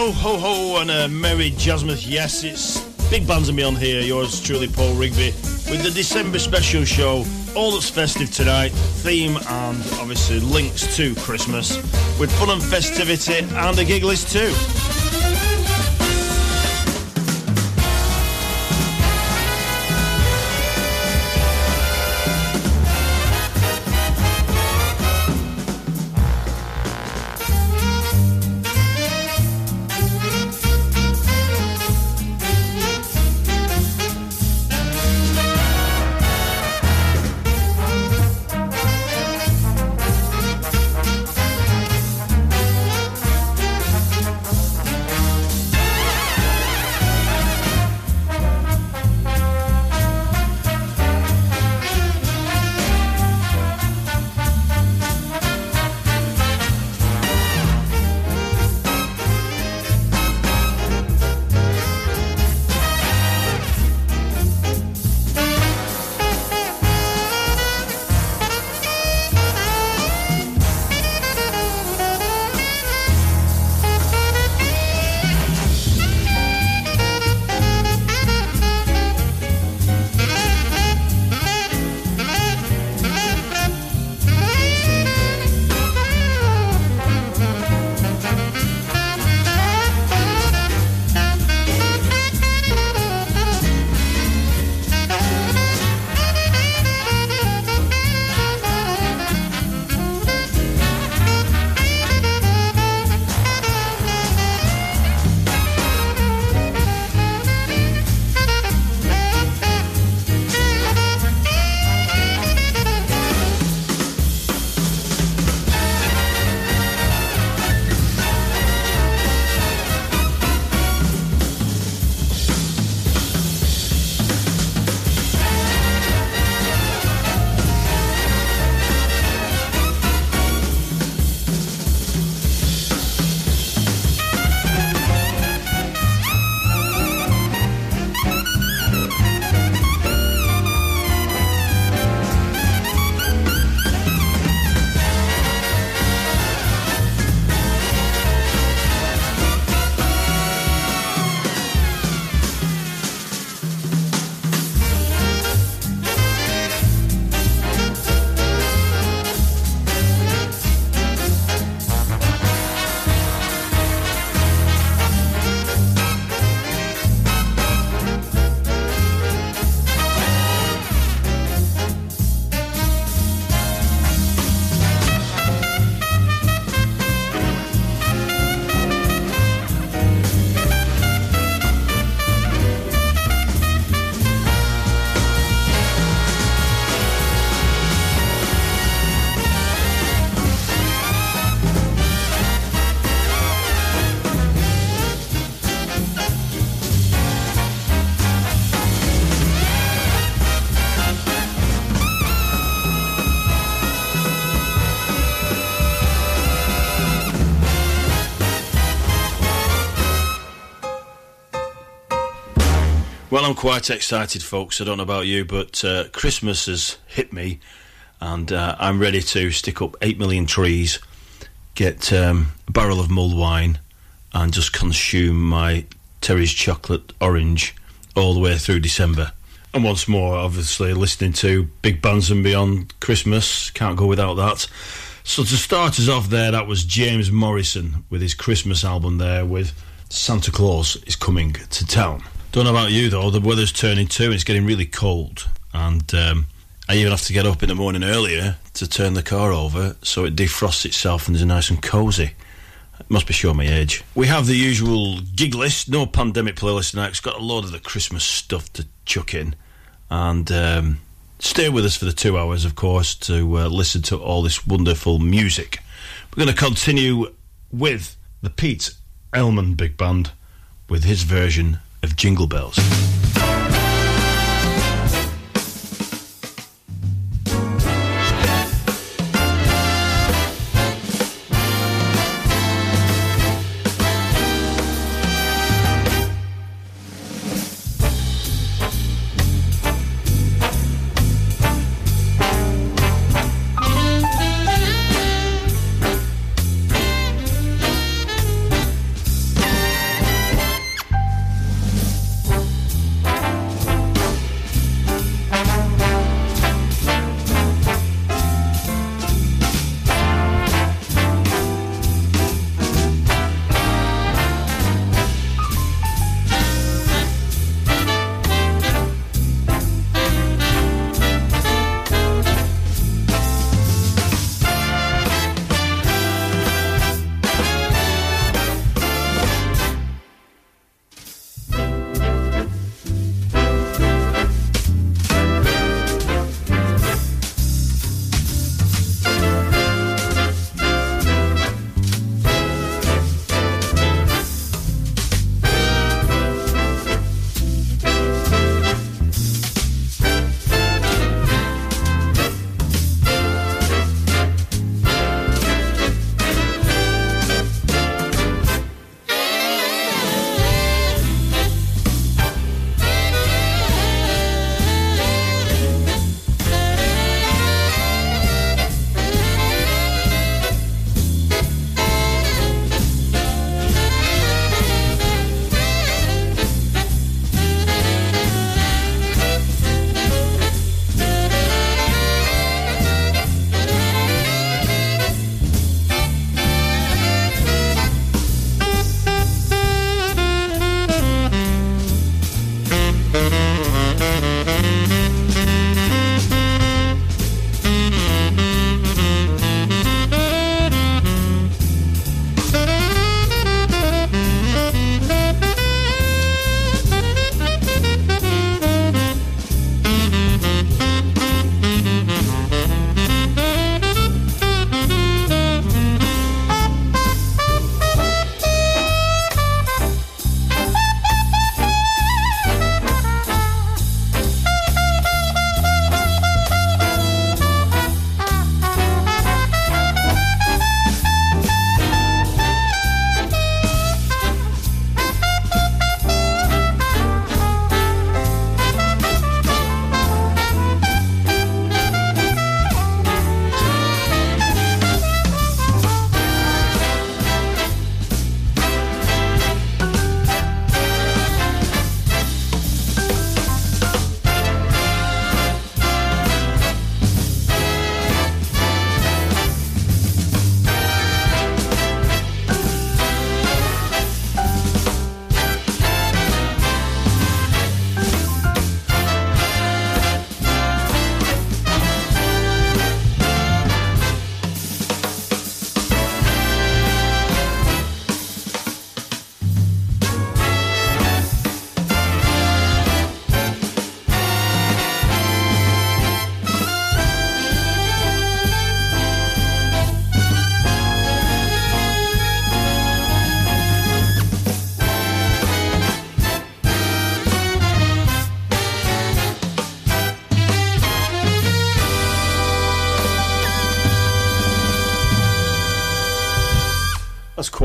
Ho, ho, ho, and a merry Jazzmas. Yes, it's Big Bands and Beyond here. Yours truly, Paul Rigby, with the December special show. All that's festive tonight, theme and obviously links to Christmas, with fun and festivity and a gig list too. I'm quite excited, folks. I don't know about you, but uh, Christmas has hit me, and uh, I'm ready to stick up 8 million trees, get um, a barrel of mulled wine, and just consume my Terry's chocolate orange all the way through December. And once more, obviously, listening to Big Bands and Beyond Christmas. Can't go without that. So, to start us off there, that was James Morrison with his Christmas album there with Santa Claus is Coming to Town. Don't know about you though. The weather's turning too, it's getting really cold. And um, I even have to get up in the morning earlier to turn the car over so it defrosts itself and is nice and cosy. It must be showing my age. We have the usual gig list, no pandemic playlist tonight. It's got a load of the Christmas stuff to chuck in, and um, stay with us for the two hours, of course, to uh, listen to all this wonderful music. We're going to continue with the Pete Elman Big Band with his version of Jingle Bells.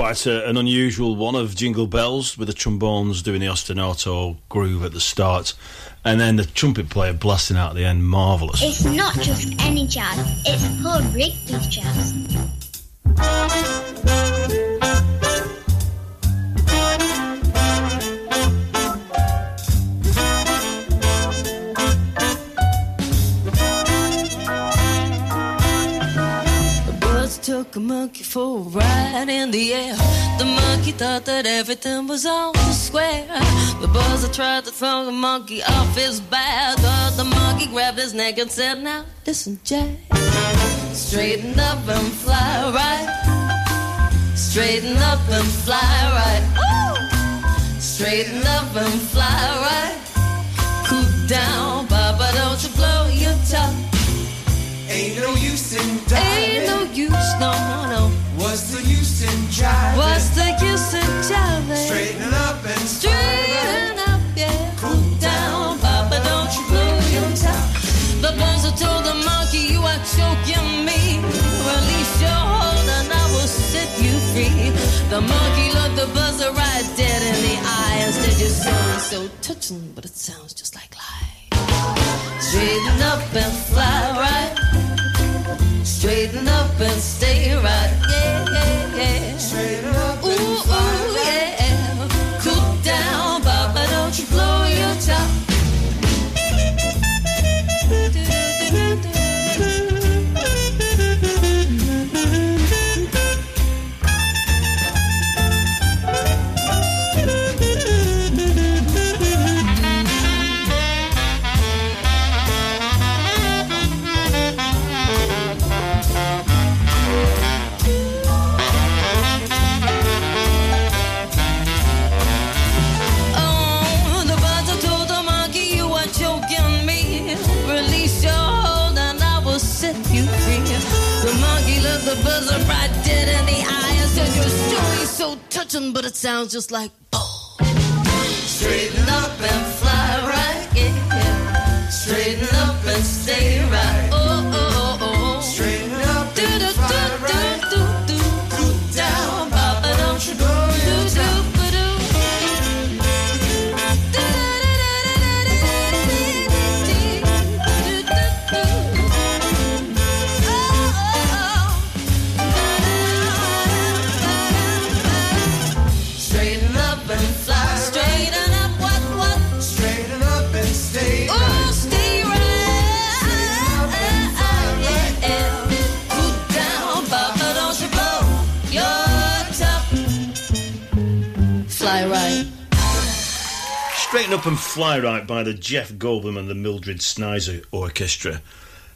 Quite a, an unusual one of Jingle Bells with the trombones doing the ostinato groove at the start and then the trumpet player blasting out at the end. Marvellous. It's not just any jazz, it's Paul Rigby's jazz. In the air. The monkey thought that everything was on the square. The buzzer tried to throw the monkey off his back, but the monkey grabbed his neck and said, Now listen, Jack, straighten up and fly right. Straighten up and fly right. Ooh! Straighten up and fly right. Cool down, Papa, don't you blow your top. Ain't no use in diving. Ain't no use, no, no. What's the use in jiving? What's the use in jiving? Straighten up and straighten up, yeah. Cool down, Papa, don't you blow your top. The buzzer told the monkey, you are choking me. Release your hold and I will set you free. The monkey looked the buzzer right dead in the eye and said, Your song so touching, but it sounds just like lies. Straighten up and fly right. Straighten up and stay right. Yeah, yeah, yeah. Touching, but it sounds just like bull. Straighten up and fly right, yeah. Straighten up and stay right. And Fly Right by the Jeff Goldblum and the Mildred Snitzer Orchestra.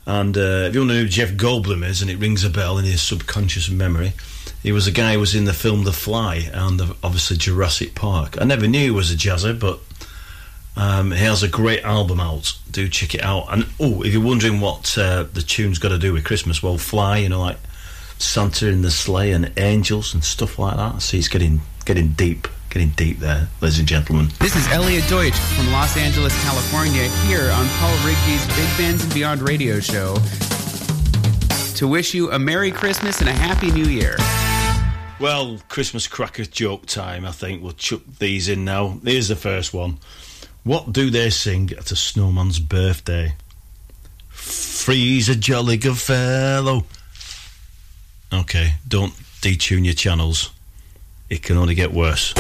And uh, if you want to know who Jeff Goldblum is, and it rings a bell in his subconscious memory, he was a guy who was in the film The Fly and the, obviously Jurassic Park. I never knew he was a jazzer, but um, he has a great album out. Do check it out. And oh, if you're wondering what uh, the tune's got to do with Christmas, well, Fly, you know, like Santa in the sleigh and angels and stuff like that. See, it's getting getting deep, getting deep there, ladies and gentlemen. This is Elliot Deutsch from Los Angeles, California, here on Paul Rigby's Big Bands and Beyond radio show to wish you a Merry Christmas and a Happy New Year. Well, Christmas cracker joke time, I think. We'll chuck these in now. Here's the first one. What do they sing at a snowman's birthday? Freeze a jolly good fellow. Okay, don't detune your channels. It can only get worse.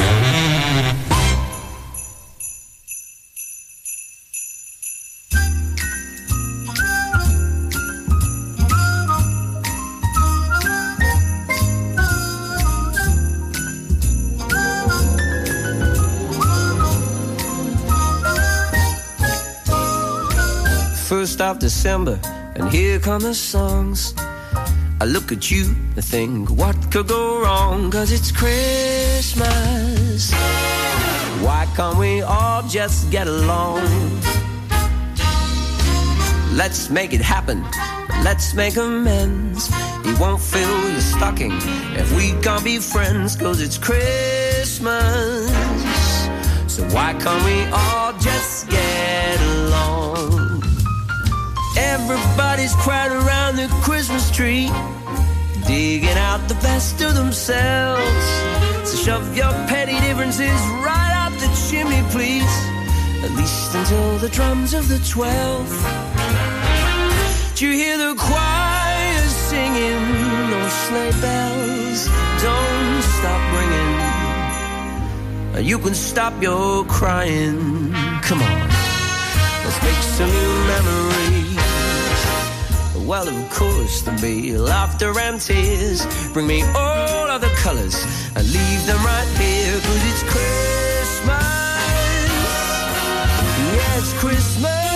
First of December, and here come the songs. I look at you and think, what could go wrong? Cause it's Christmas. Why can't we all just get along? Let's make it happen. Let's make amends. It won't fill your stocking if we can't be friends, cause it's Christmas. So why can't we all just get along? Everybody's crowded around the Christmas tree. digging out the best of themselves. So shove your petty differences right up the chimney, please. At least until the drums of the twelfth. Do you hear the choir singing? Those sleigh bells don't stop ringing. You can stop your crying. Come on, let's make some new memories. Well, of course, there'll be laughter and tears. Bring me all of the colors and leave them right here, cause it's Christmas. Yeah, it's Christmas.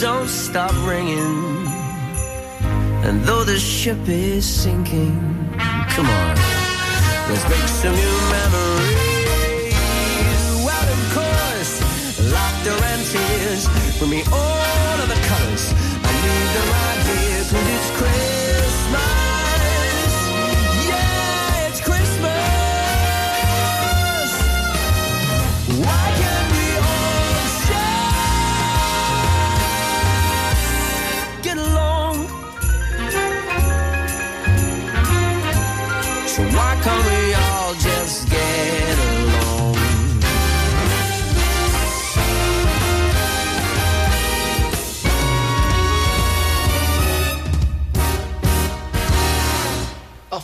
Don't stop ringing. And though the ship is sinking, come on, let's make some new memories. Well, of course, laughter and tears bring me all of the colors. I need them right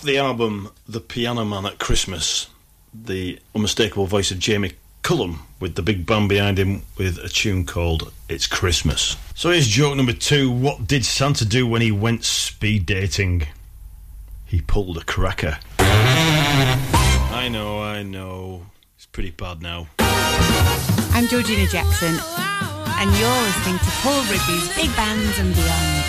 The album The Piano Man at Christmas, the unmistakable voice of Jamie Cullum with the big band behind him with a tune called It's Christmas. So here's joke number two. What did Santa do when he went speed dating? He pulled a cracker. I know, I know. It's pretty bad now. I'm Georgina Jackson, and you're listening to Paul Rigby's Big Bands and Beyond.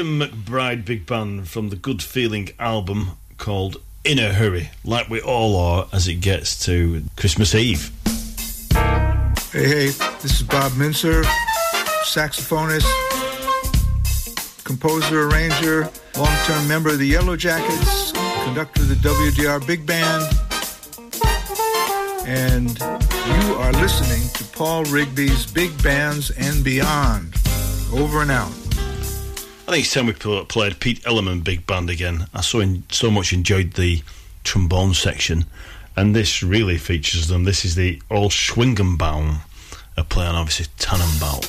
Christian McBride Big Band from the Good Feeling album called In a Hurry, like we all are as it gets to Christmas Eve. Hey, hey, this is Bob Mintzer, saxophonist, composer, arranger, long-term member of the Yellow Jackets, conductor of the WDR Big Band, and you are listening to Paul Rigby's Big Bands and Beyond. Over and out. I think it's time we played Pete Ellerman Big Band again. I so en- so much enjoyed the trombone section, and this really features them. This is the All Schwingenbaum, a play on obviously Tannenbaum.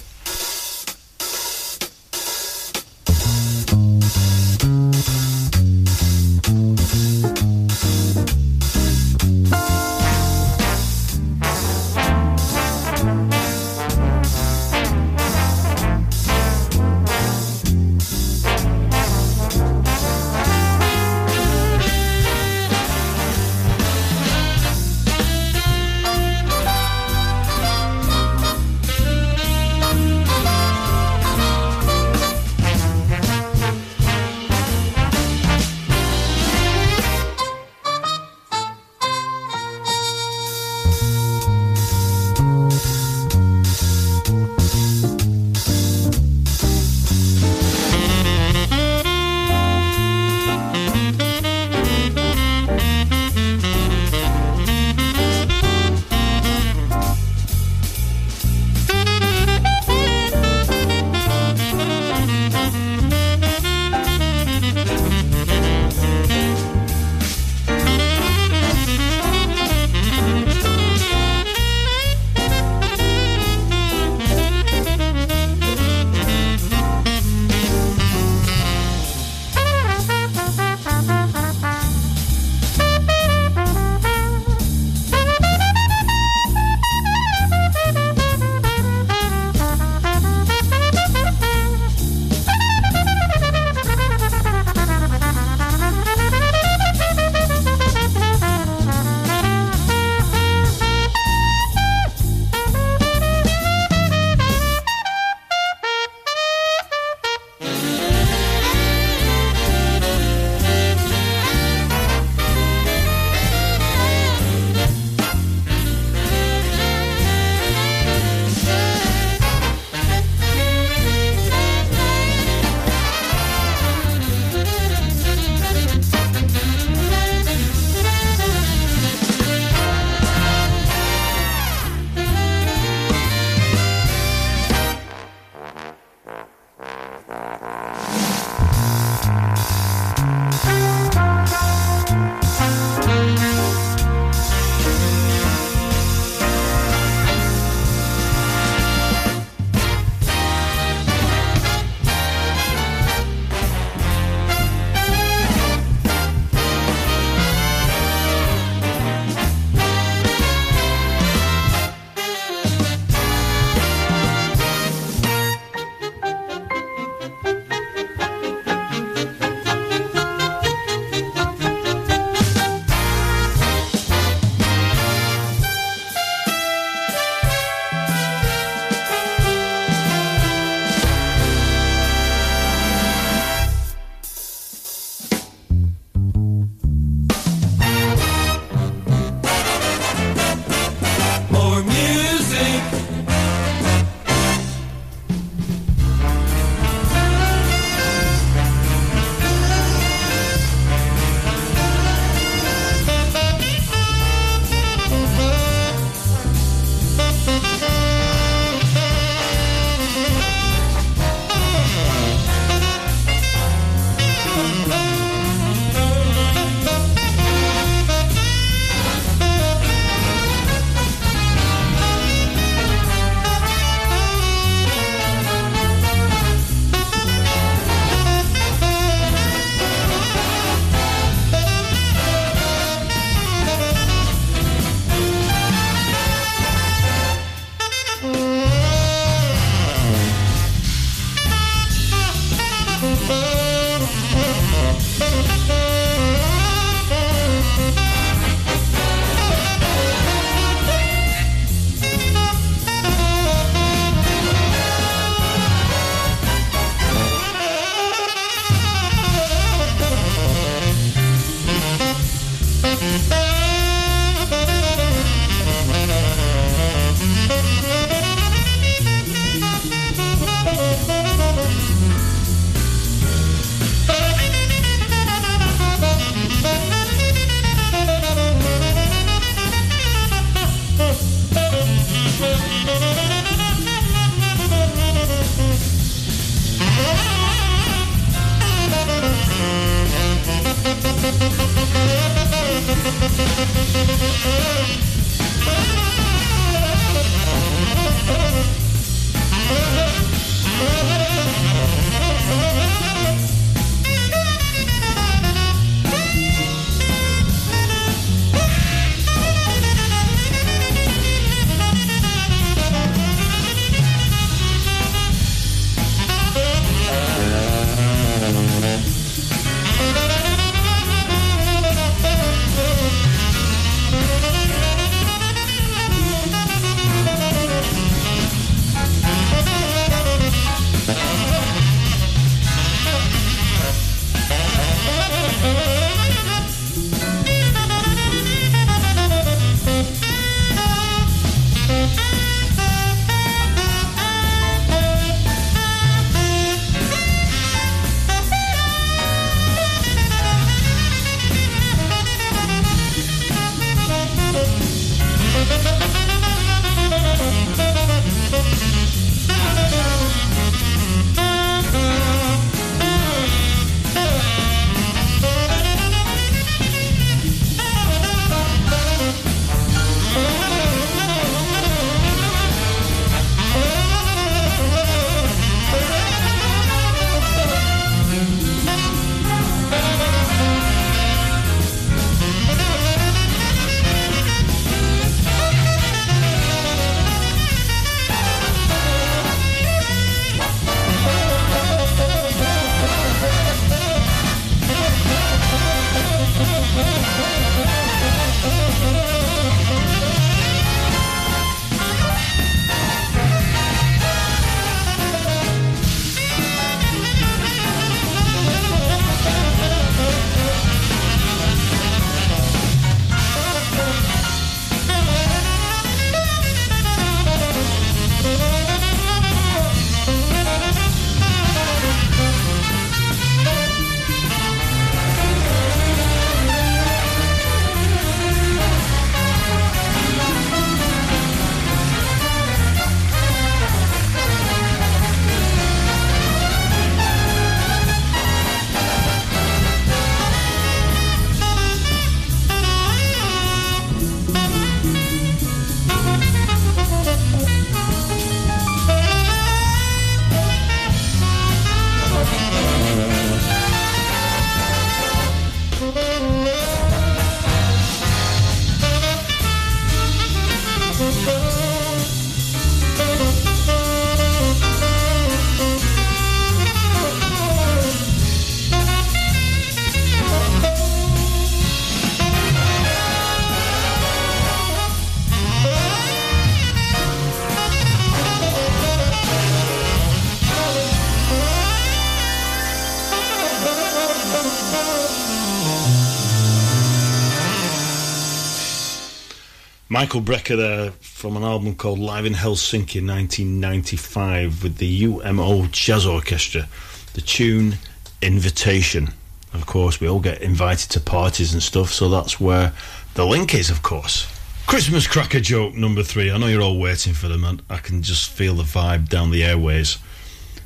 Michael Brecker there from an album called Live in Helsinki in 1995 with the UMO Jazz Orchestra. The tune Invitation. Of course, we all get invited to parties and stuff, so that's where the link is, of course. Christmas cracker joke number three. I know you're all waiting for them, and I can just feel the vibe down the airways.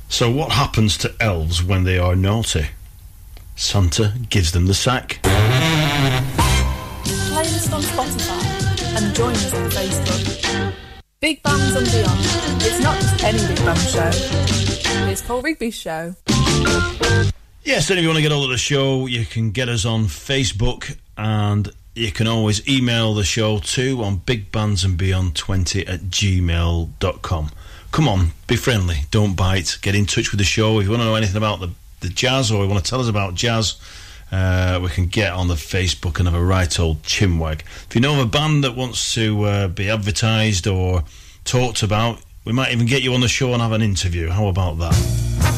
So, what happens to elves when they are naughty? Santa gives them the sack. Playlist on Spotify and join us on Facebook. Big Bands and Beyond. It's not just any Big Band show. It's Paul Rigby's show. Yes, and if you want to get a hold of the show, you can get us on Facebook and you can always email the show too on bigbandsandbeyond20 at gmail.com. Come on, be friendly, don't bite, get in touch with the show. If you want to know anything about the, the jazz or you want to tell us about jazz, uh, we can get on the Facebook and have a right old chinwag. If you know of a band that wants to uh, be advertised or talked about, we might even get you on the show and have an interview. How about that?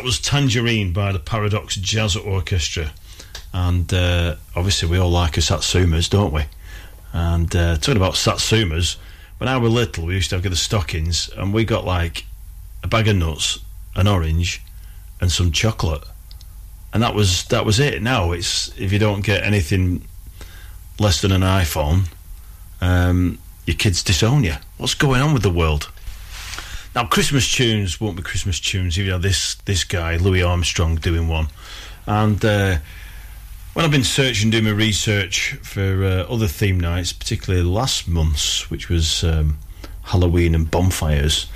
That. Was Tangerine by the Paradox Jazz Orchestra. And uh, obviously, we all like our Satsumas, don't we? And uh, talking about Satsumas, when I was little, we used to have the stockings, and we got like a bag of nuts, an orange, and some chocolate. And that was that was it. Now it's if you don't get anything less than an iPhone, um, your kids disown you. What's going on with the world? Now, Christmas tunes won't be Christmas tunes if you have this this guy Louis Armstrong doing one, and uh, when I've been searching, doing my research for uh, other theme nights, particularly last month's, which was um, Halloween and bonfires,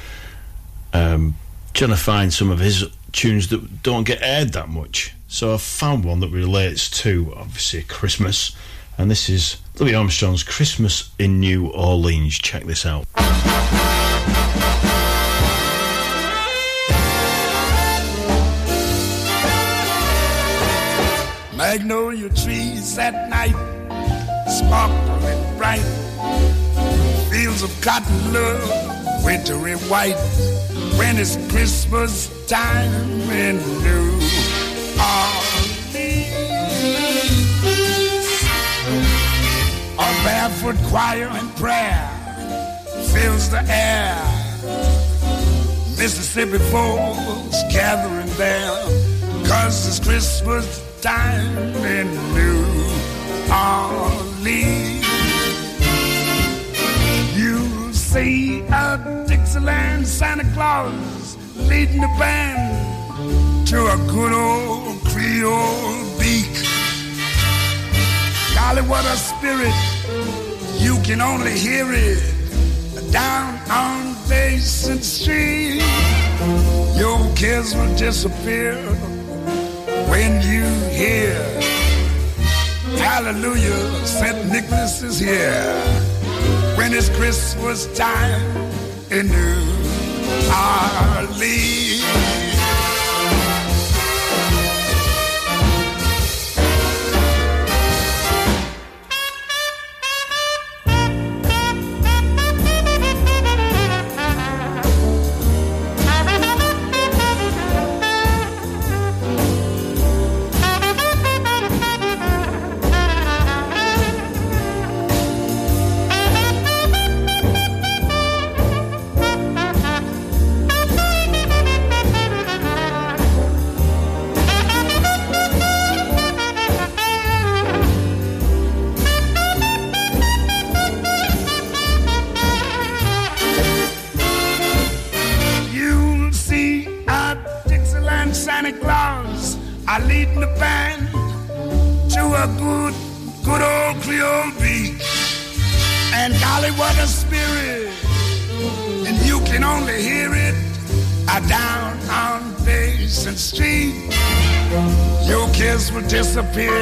um, trying to find some of his tunes that don't get aired that much. So I found one that relates to obviously Christmas, and this is Louis Armstrong's "Christmas in New Orleans." Check this out. Magnolia trees at night, sparkling bright. Fields of cotton love, wintry white. When it's Christmas time in New Orleans, a barefoot choir and prayer fills the air. Mississippi folks gathering there, cause it's Christmas time in New Orleans. You see a Dixieland Santa Claus leading the band to a good old Creole beak. Golly, what a spirit! You can only hear it down on Basin Street. Your kids will disappear when you hear Hallelujah, St. Nicholas is here. When it's Christmas time in New Orleans. The band to a good, good old Creole beat. And golly, what a spirit! And you can only hear it down on Basin Street. Your kiss will disappear.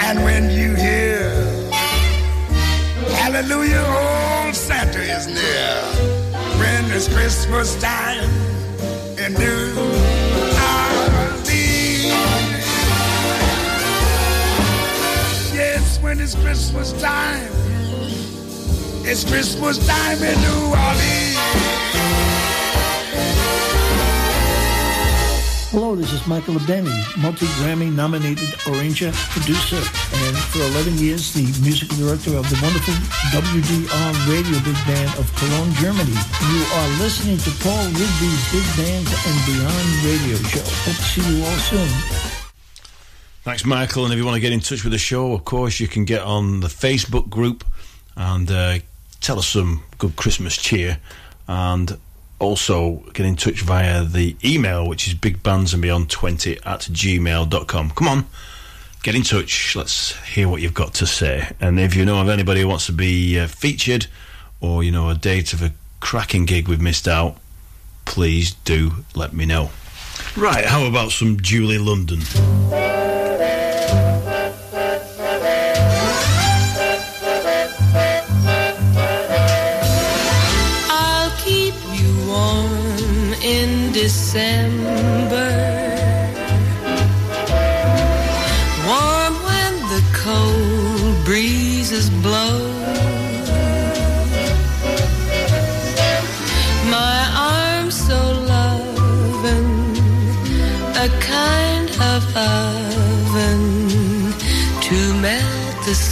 And when you hear Hallelujah, old Santa is near. When it's Christmas time in New it's Christmas time. It's Christmas time in New Orleans. Hello, this is Michael Abene, multi-Grammy nominated arranger, producer, and for 11 years the musical director of the wonderful WDR Radio Big Band of Cologne, Germany. You are listening to Paul Rigby's Big Bands and Beyond Radio Show. Hope to see you all soon. Thanks, Michael. And if you want to get in touch with the show, of course, you can get on the Facebook group and uh, tell us some good Christmas cheer. And also get in touch via the email, which is bigbandsandbeyond20 at gmail.com. Come on, get in touch. Let's hear what you've got to say. And if you know of anybody who wants to be uh, featured or, you know, a date of a cracking gig we've missed out, please do let me know. Right, how about some Julie London?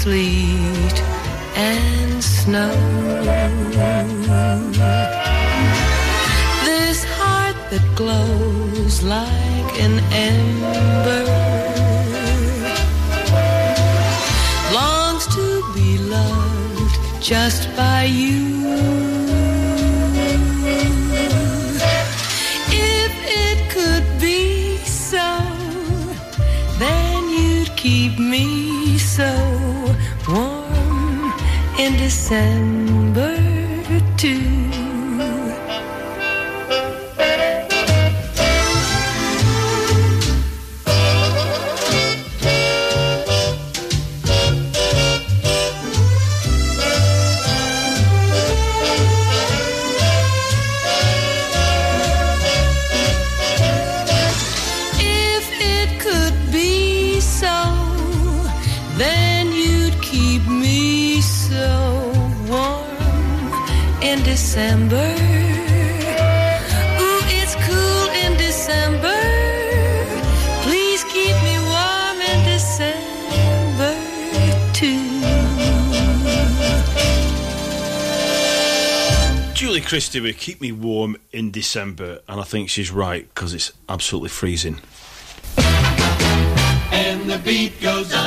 Sleet and snow. This heart that glows like an ember longs to be loved just by you. If it could be so, then you'd keep me December too. December. Ooh, it's cool in December. Please keep me warm in December too. Julie Christie would keep me warm in December, and I think she's right because it's absolutely freezing. And the beat goes on.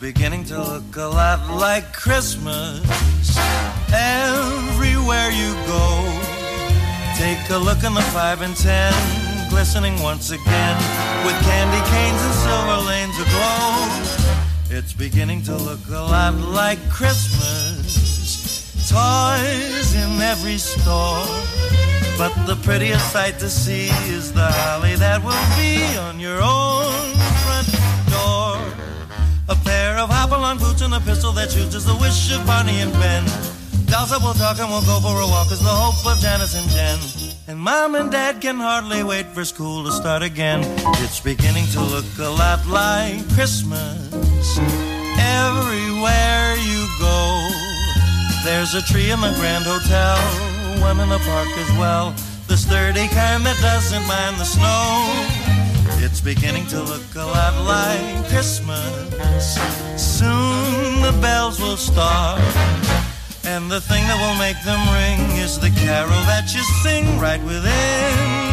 Beginning to look a lot like Christmas everywhere you go. Take a look in the five and ten, glistening once again with candy canes and silver lanes aglow. It's beginning to look a lot like Christmas. Toys in every store. But the prettiest sight to see is the holly that will be on your own pair of hop-along boots and a pistol that shoots is the wish of Barney and Ben. Dolls that will talk and we'll go for a walk is the hope of Janice and Jen. And mom and dad can hardly wait for school to start again. It's beginning to look a lot like Christmas everywhere you go. There's a tree in the Grand Hotel, one in the park as well. The sturdy kind that doesn't mind the snow. It's beginning to look a lot like Christmas. Soon the bells will start. And the thing that will make them ring is the carol that you sing right within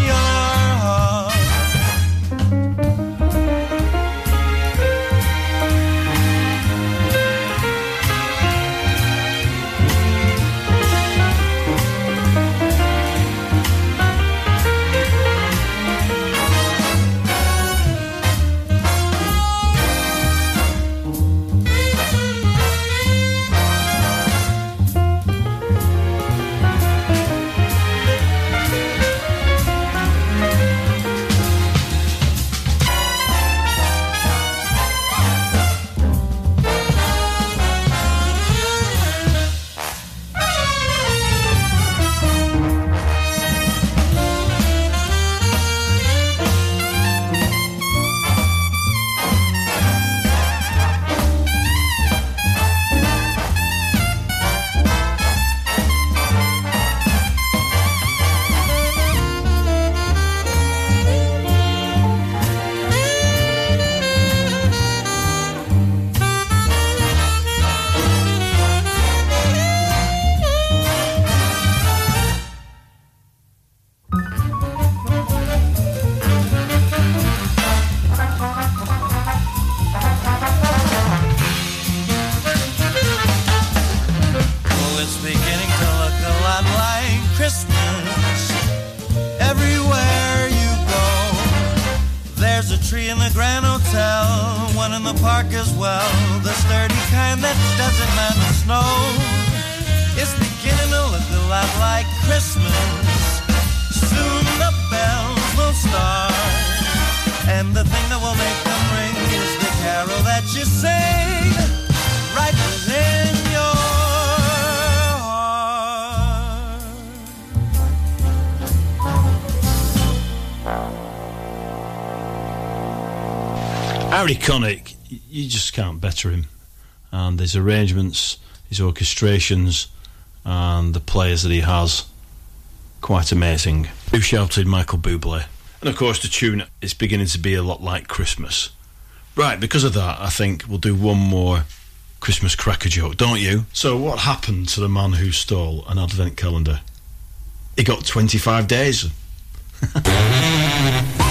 him. And his arrangements, his orchestrations, and the players that he has, quite amazing. Who shouted Michael Bublé? And of course, the tune is beginning to be a lot like Christmas. Right, because of that, I think we'll do one more Christmas cracker joke, don't you? So, what happened to the man who stole an advent calendar? He got 25 days.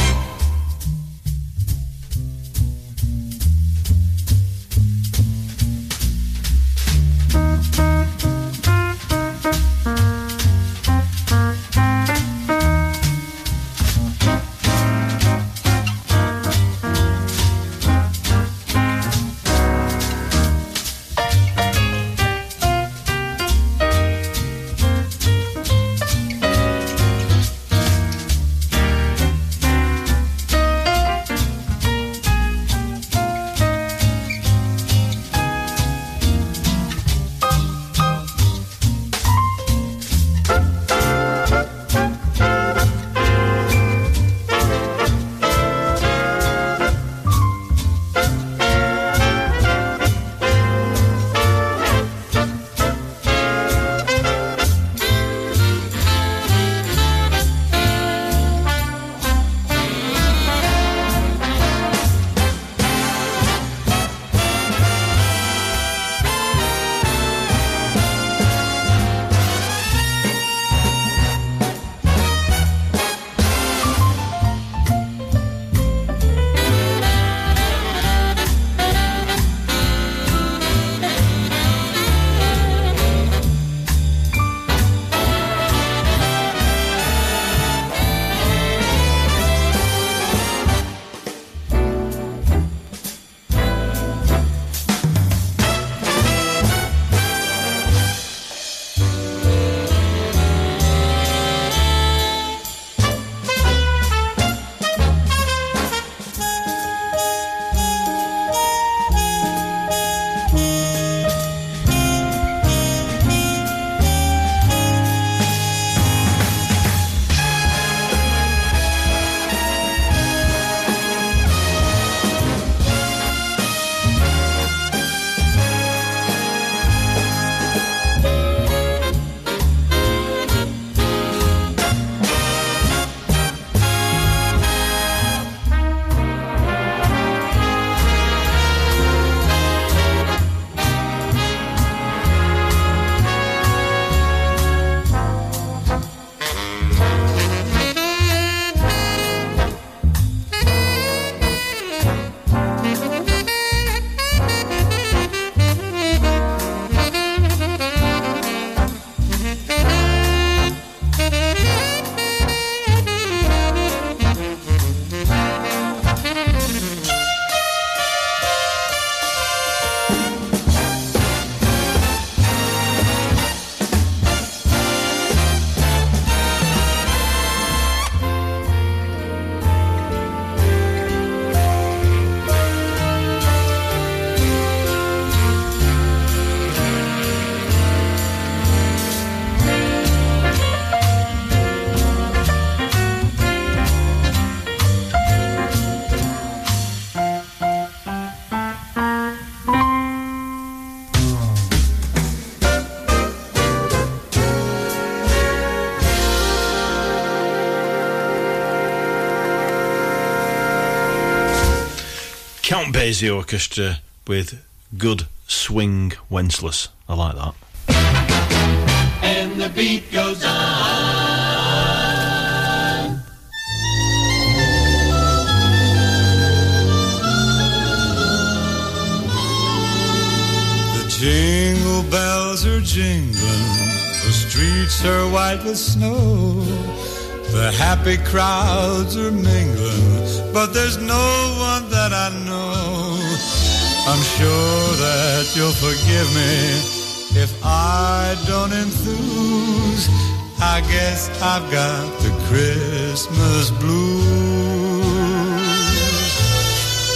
Count Basie Orchestra with good swing Wenceslas. I like that. And the beat goes on. The jingle bells are jingling, the streets are white with snow. The happy crowds are mingling, but there's no one that I know. I'm sure that you'll forgive me if I don't enthuse. I guess I've got the Christmas blues.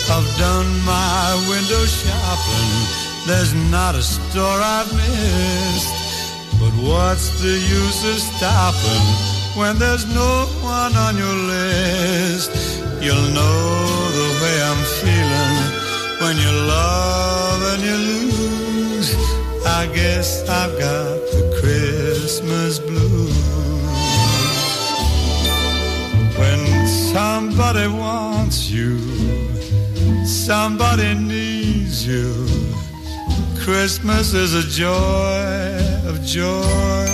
I've done my window shopping. There's not a store I've missed. But what's the use of stopping when there's no one on your list? You'll know the way I'm feeling when you love and you lose. I guess I've got the Christmas blues. When somebody wants you, somebody needs you. Christmas is a joy of joy.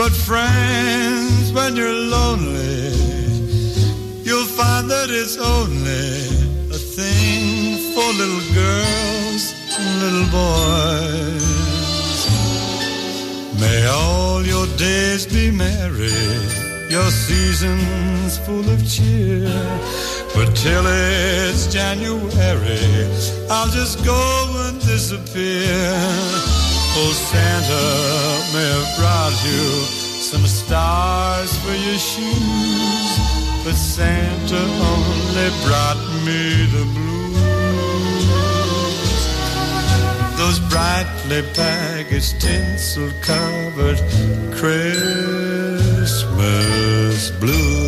But friends, when you're lonely, that it's only a thing for little girls and little boys. May all your days be merry, your seasons full of cheer. But till it's January, I'll just go and disappear. Oh, Santa may have brought you some stars for your shoes, but Santa only brought me the blues. Those brightly packaged, tinsel covered Christmas blues.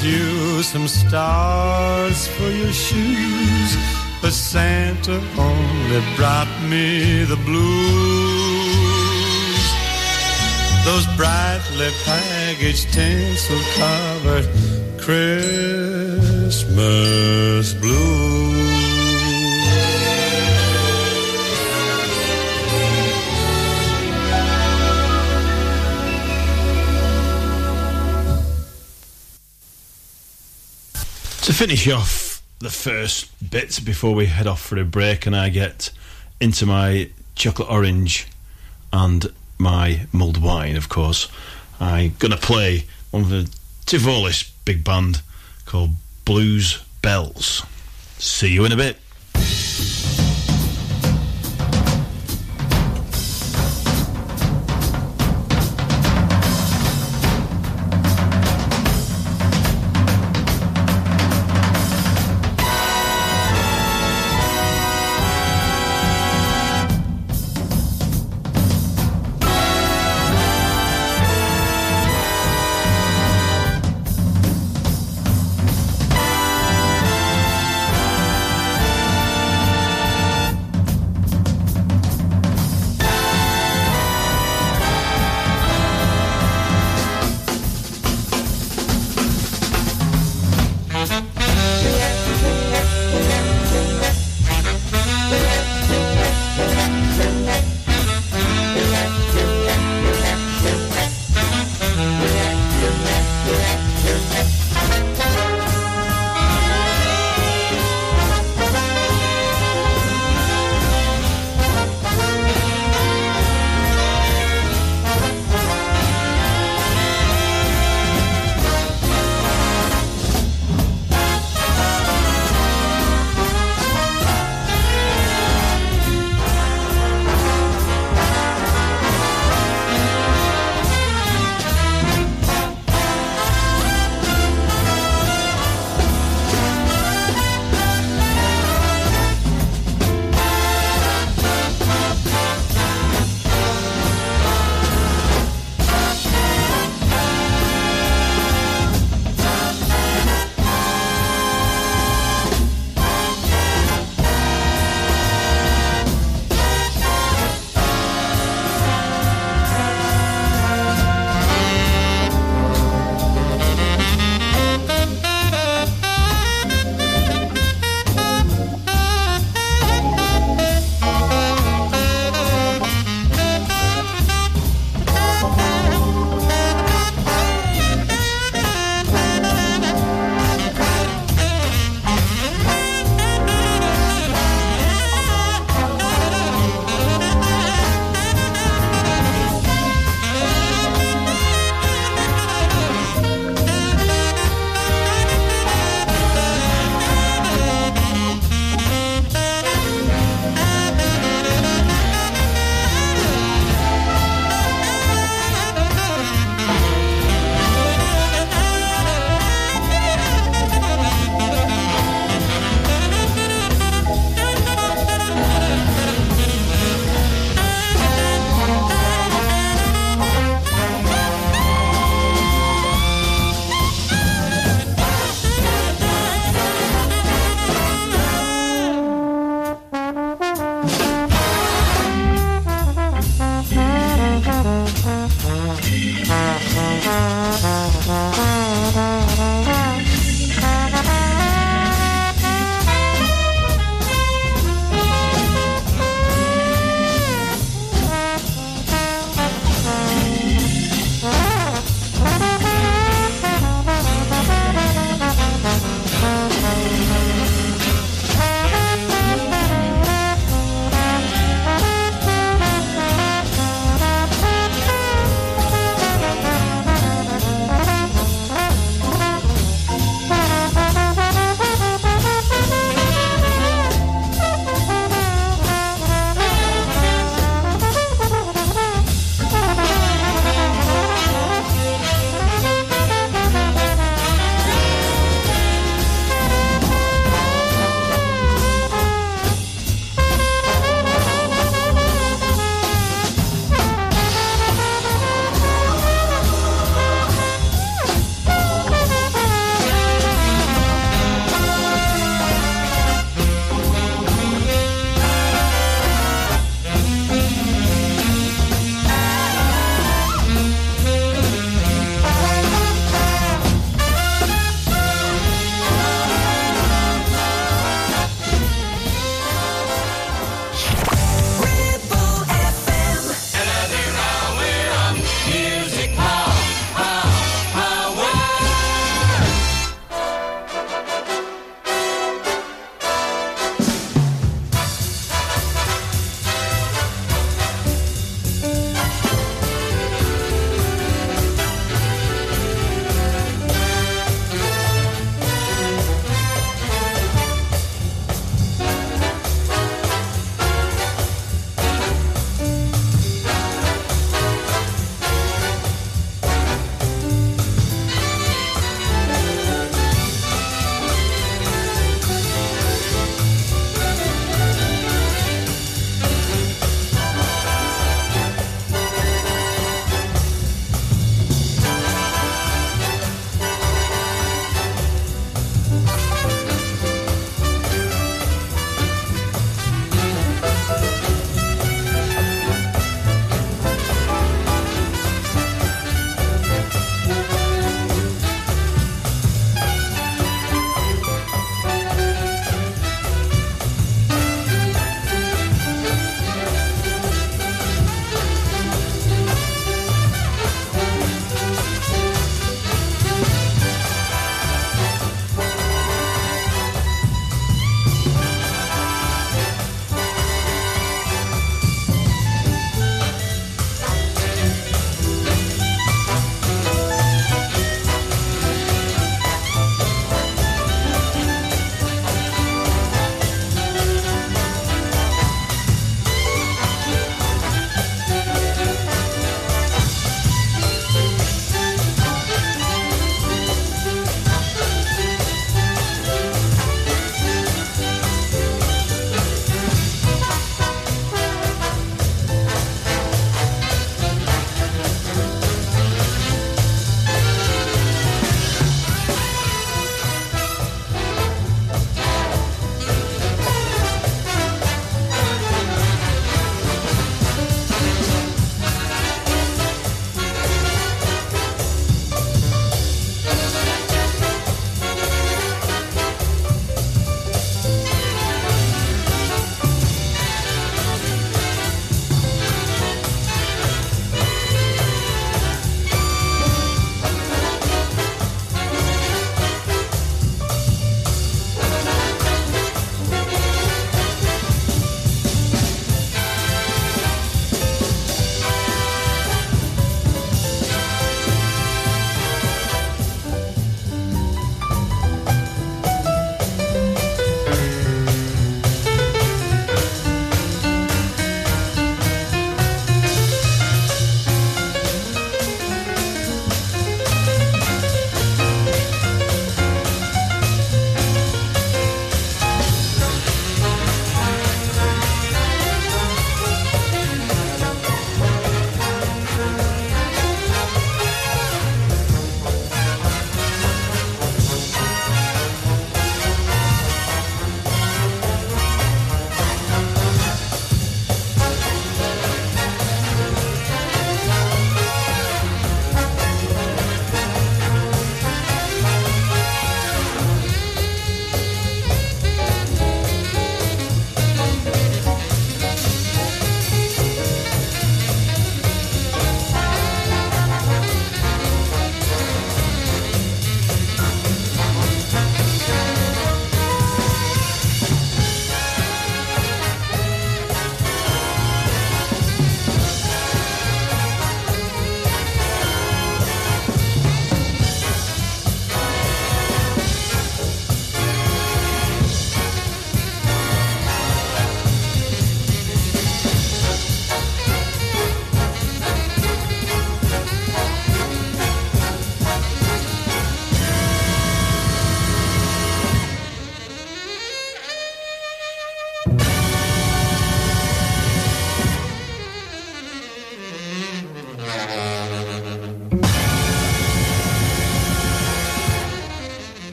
You some stars for your shoes, but Santa only brought me the blues. Those brightly packaged, tinsel covered Christmas blues. To finish off the first bits before we head off for a break and I get into my chocolate orange and my mulled wine, of course, I'm going to play one of the Tivolis big band called Blues Bells. See you in a bit.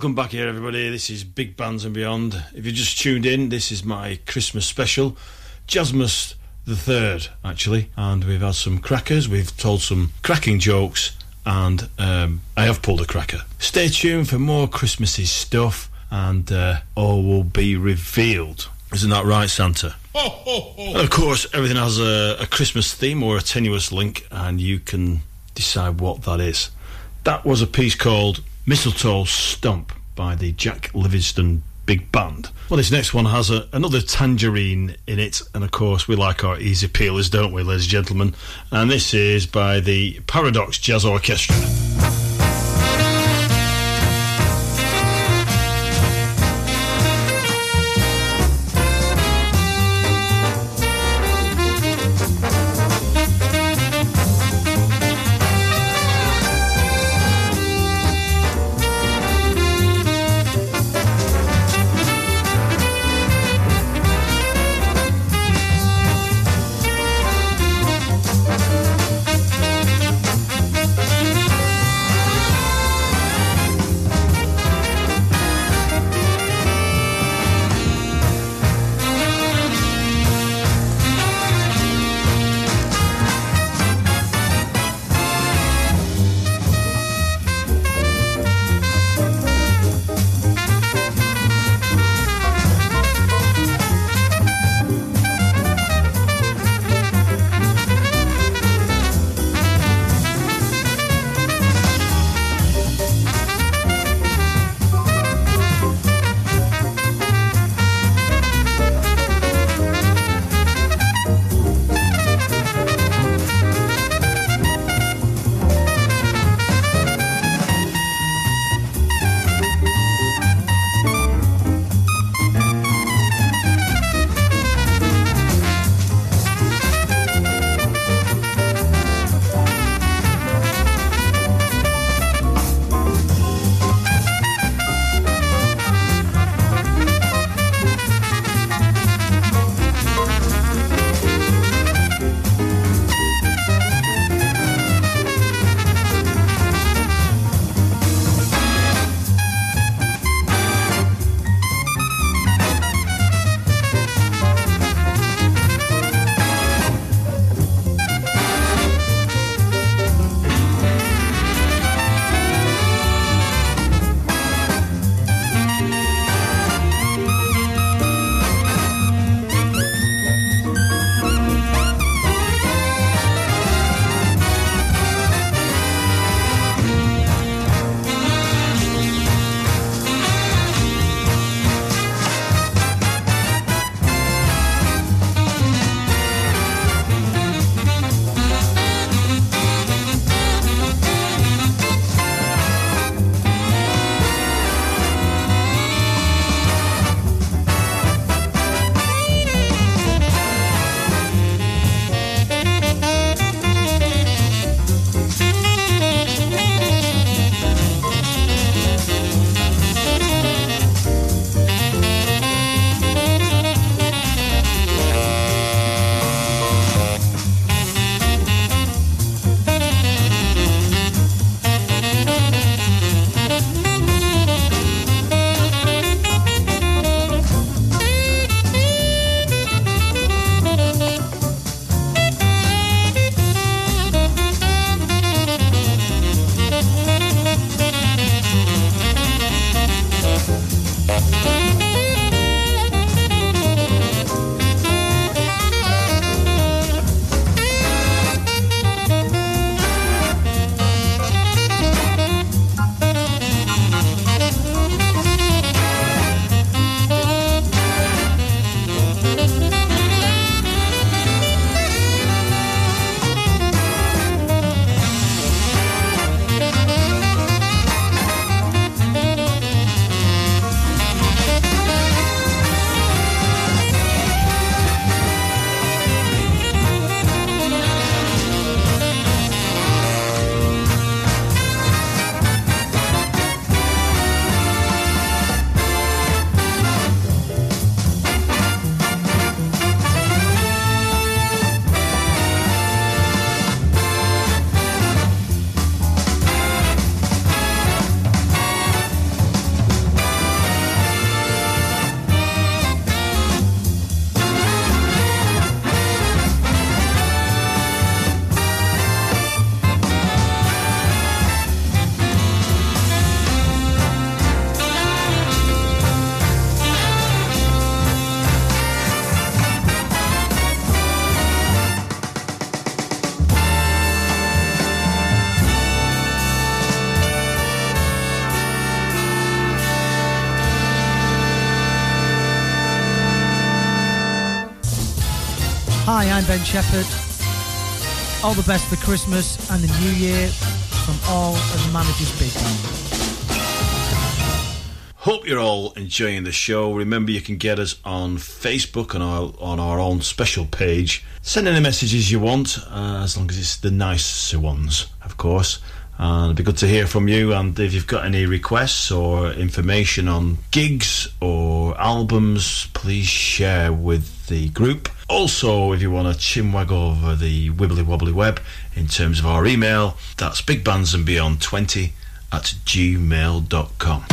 Welcome back here, everybody. This is Big Bands and Beyond. If you just tuned in, this is my Christmas special, Jazzmas the Third, actually. And we've had some crackers, we've told some cracking jokes, and um, I have pulled a cracker. Stay tuned for more Christmassy stuff, and uh, all will be revealed. Isn't that right, Santa? And of course, everything has a, a Christmas theme or a tenuous link, and you can decide what that is. That was a piece called Mistletoe Stump by the Jack Livingston Big Band. Well, this next one has a, another tangerine in it, and of course, we like our easy peelers, don't we, ladies and gentlemen? And this is by the Paradox Jazz Orchestra. Ben Shepherd. All the best for Christmas and the New Year from all of the managers' big band. Hope you're all enjoying the show. Remember, you can get us on Facebook on our on our own special page. Send any messages you want, uh, as long as it's the nicer ones, of course. And it'd be good to hear from you. And if you've got any requests or information on gigs or albums, please share with the group. Also, if you want to chinwag over the wibbly wobbly web in terms of our email, that's bigbandsandbeyond20 at gmail.com.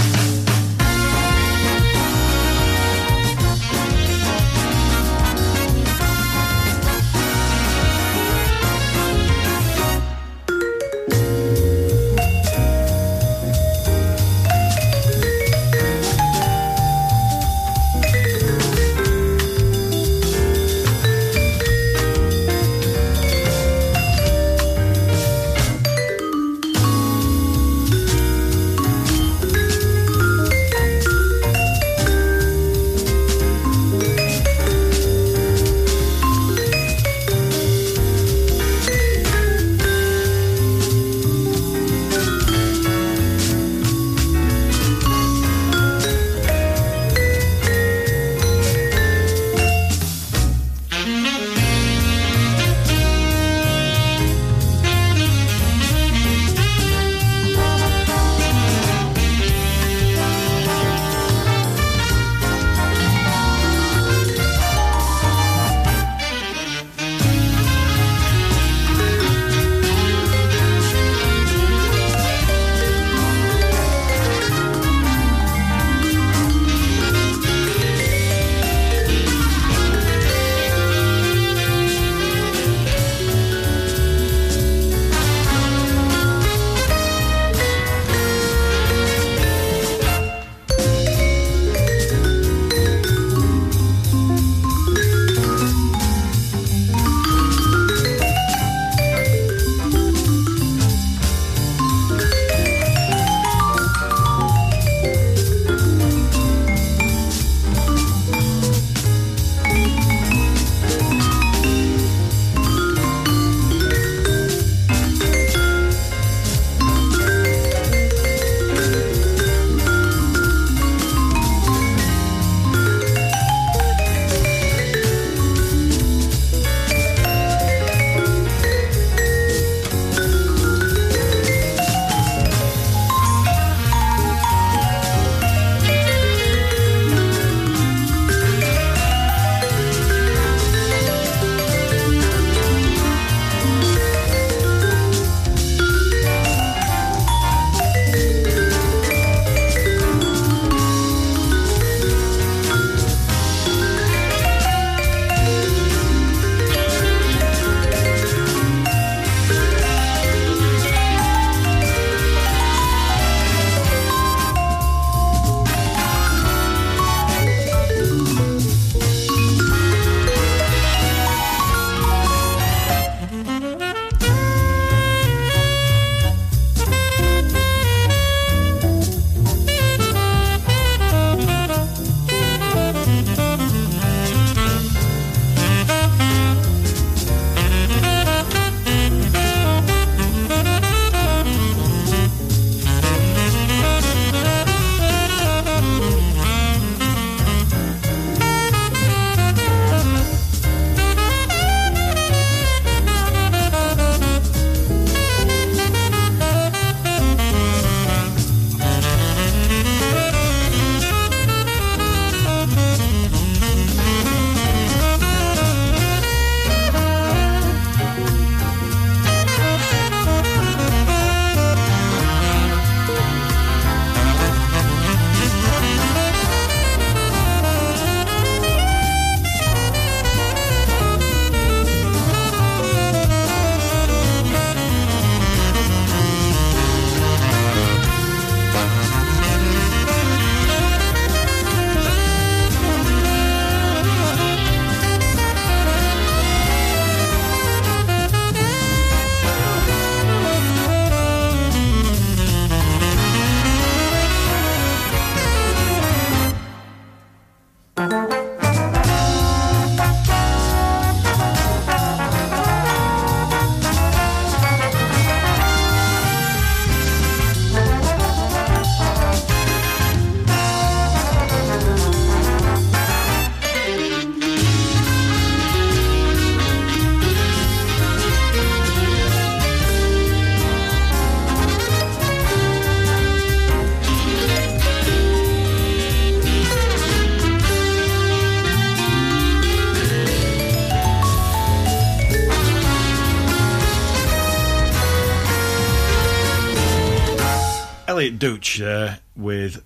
There uh, with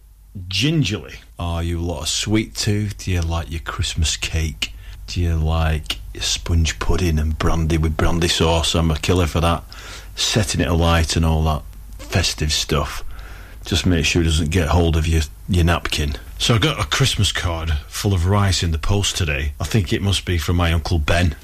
Gingerly. Are you a lot of sweet tooth? Do you like your Christmas cake? Do you like your sponge pudding and brandy with brandy sauce? I'm a killer for that. Setting it alight and all that festive stuff. Just make sure it doesn't get hold of your, your napkin. So I got a Christmas card full of rice in the post today. I think it must be from my Uncle Ben.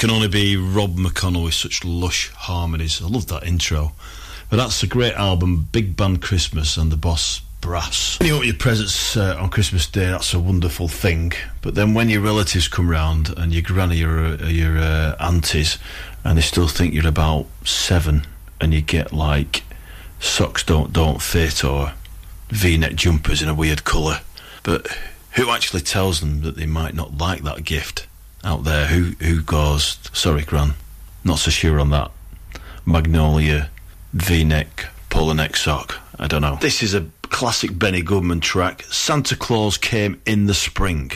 Can only be Rob McConnell with such lush harmonies. I love that intro. But that's a great album, Big Band Christmas and the Boss Brass. When you open your presents uh, on Christmas Day, that's a wonderful thing. But then when your relatives come round and your granny or uh, your uh, aunties, and they still think you're about seven, and you get like socks don't don't fit or V-neck jumpers in a weird colour, but who actually tells them that they might not like that gift out there? Who who sorry, Gran, not so sure on that. Magnolia, V-neck, polo neck sock. I don't know. This is a classic Benny Goodman track. Santa Claus came in the spring.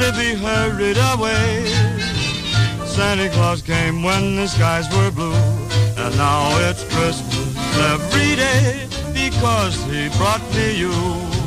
If he hurried away? Santa Claus came when the skies were blue, and now it's Christmas every day because he brought me you.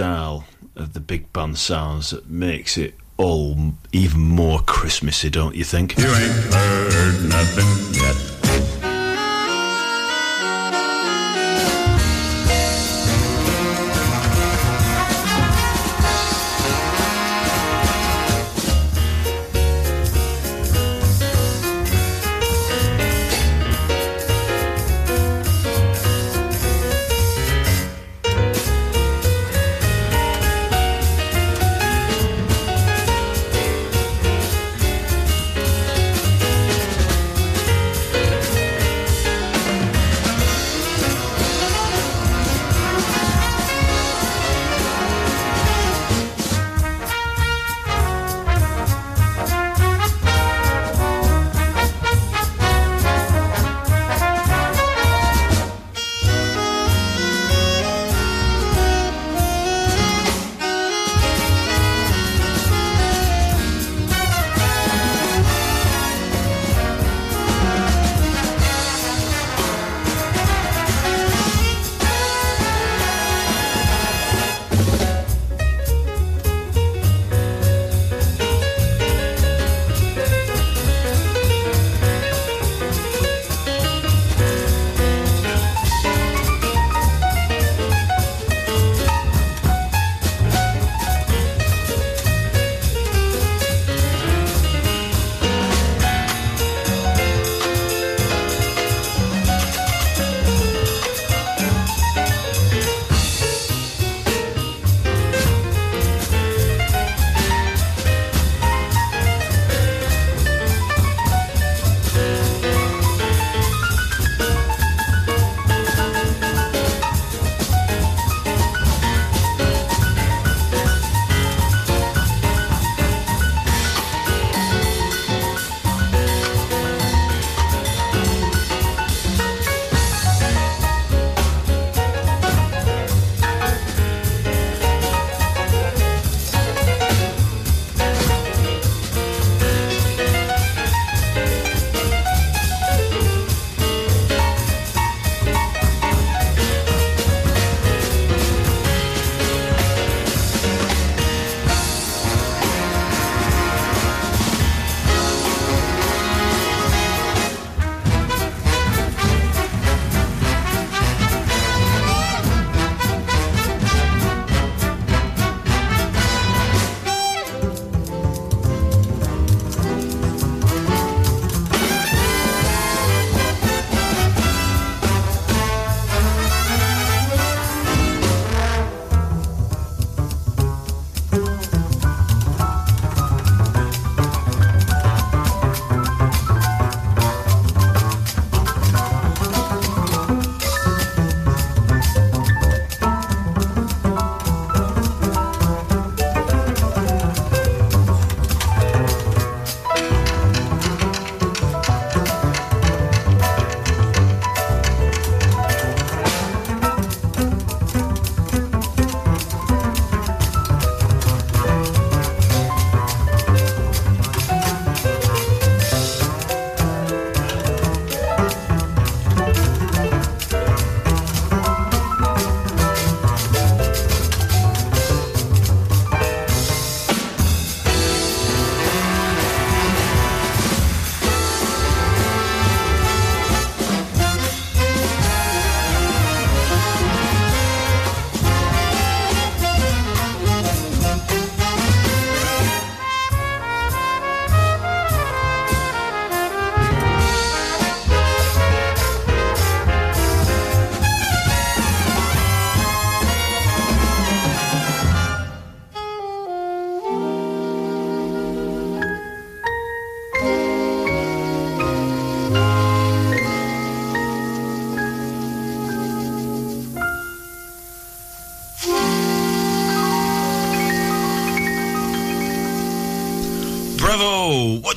Style of the big band sounds that makes it all even more Christmassy, don't you think? You ain't heard nothing yet.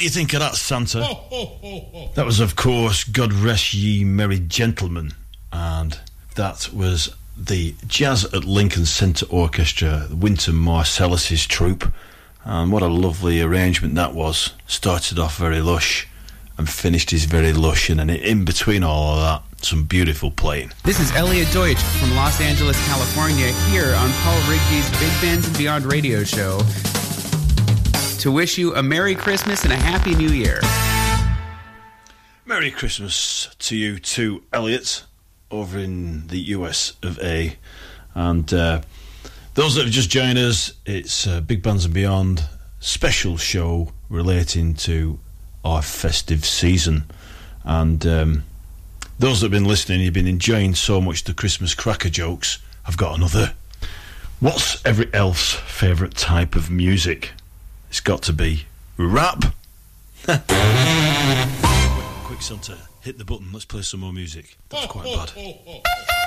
Do you think of that, Santa? That was, of course, God Rest Ye Merry Gentlemen, and that was the Jazz at Lincoln Centre Orchestra, Wynton Marsalis' troupe, and what a lovely arrangement that was. Started off very lush and finished is very lush, and then in between all of that, some beautiful playing. This is Elliot Deutsch from Los Angeles, California, here on Paul Rigby's Big Bands and Beyond radio show to wish you a Merry Christmas and a Happy New Year. Merry Christmas to you too, Elliot, over in the US of A. And uh, those that have just joined us, it's uh, Big Bands and Beyond special show relating to our festive season. And um, those that have been listening, you've been enjoying so much the Christmas cracker jokes. I've got another. What's every elf's favourite type of music? It's got to be rap. quick, quick, Santa, hit the button. Let's play some more music. That's quite bad.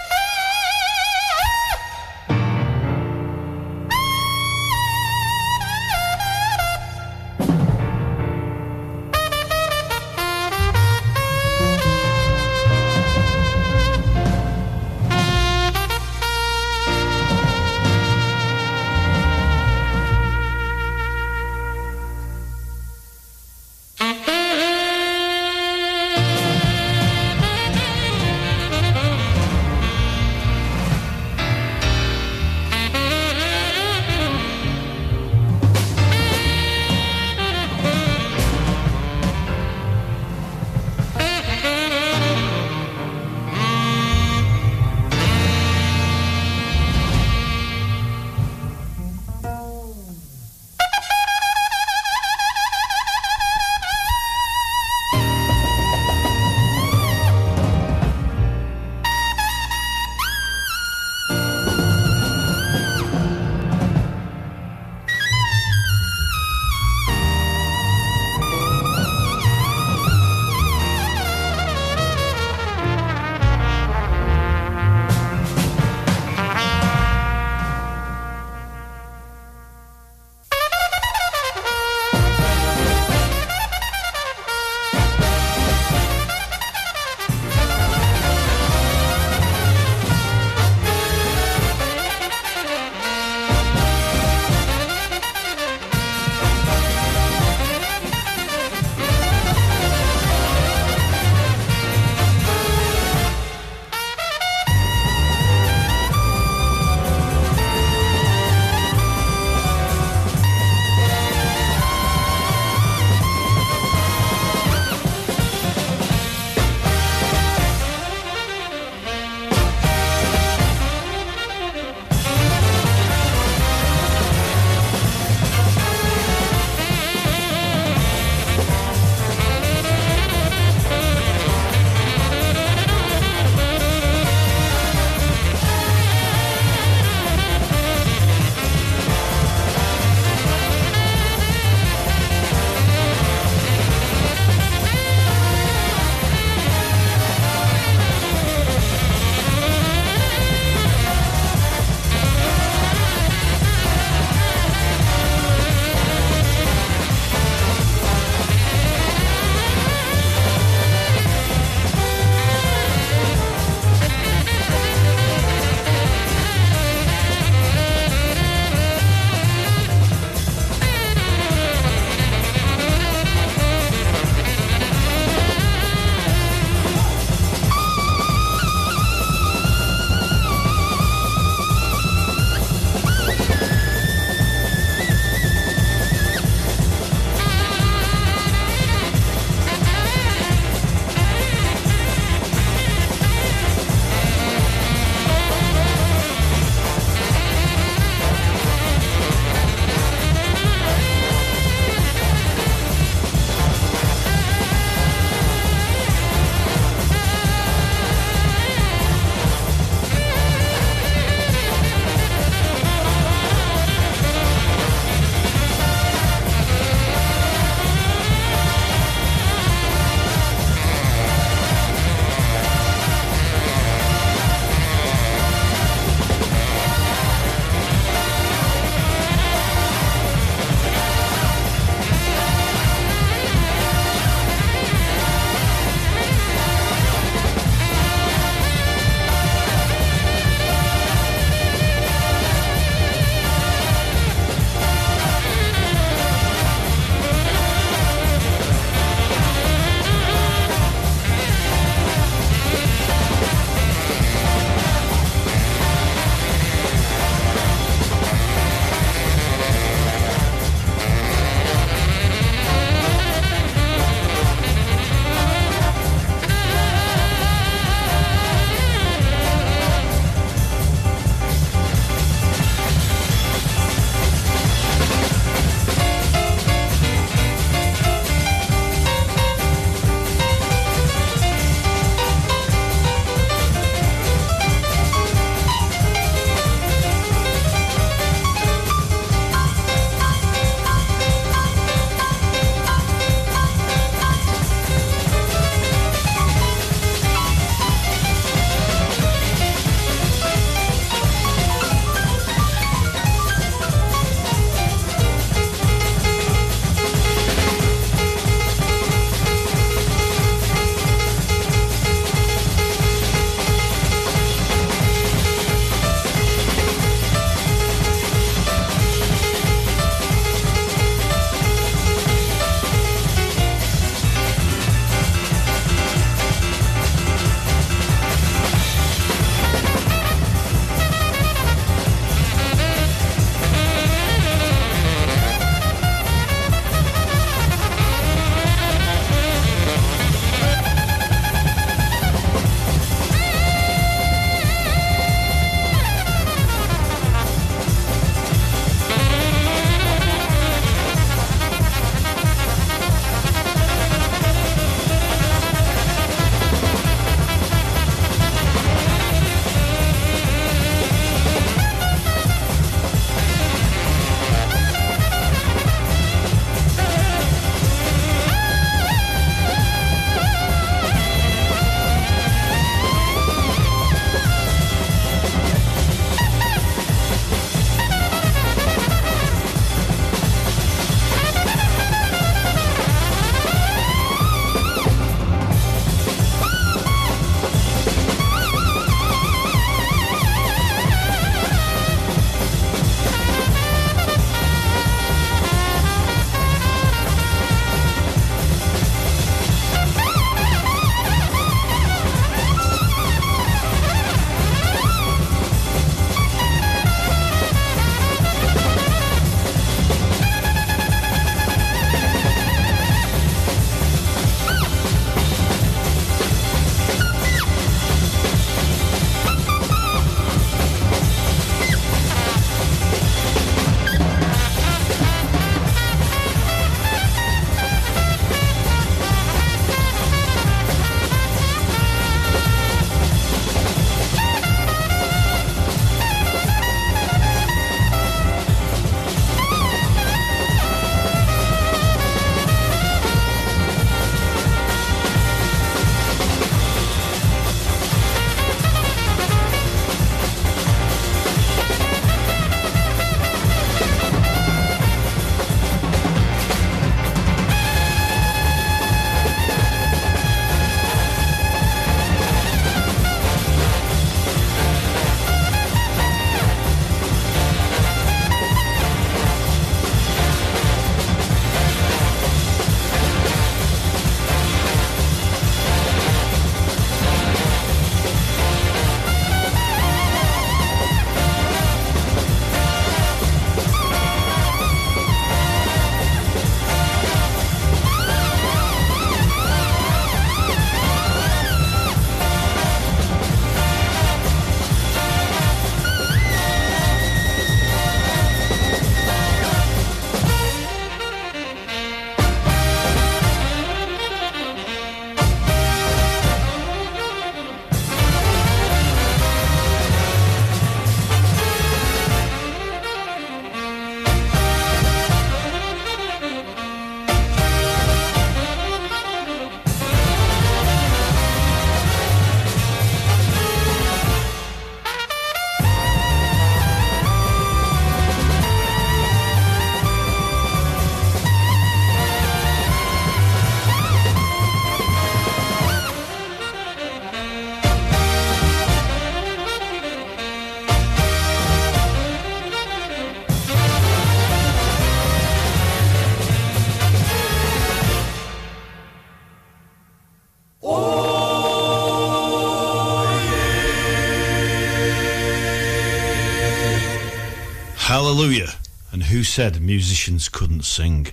Hallelujah. And who said musicians couldn't sing?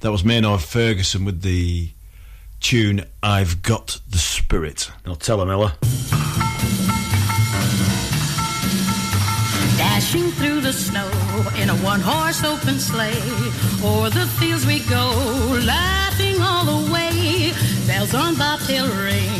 That was Maynard Ferguson with the tune I've Got the Spirit. Now tell him, Ella. Dashing through the snow in a one horse open sleigh. O'er the fields we go, laughing all the way. Bells on bobtail ring,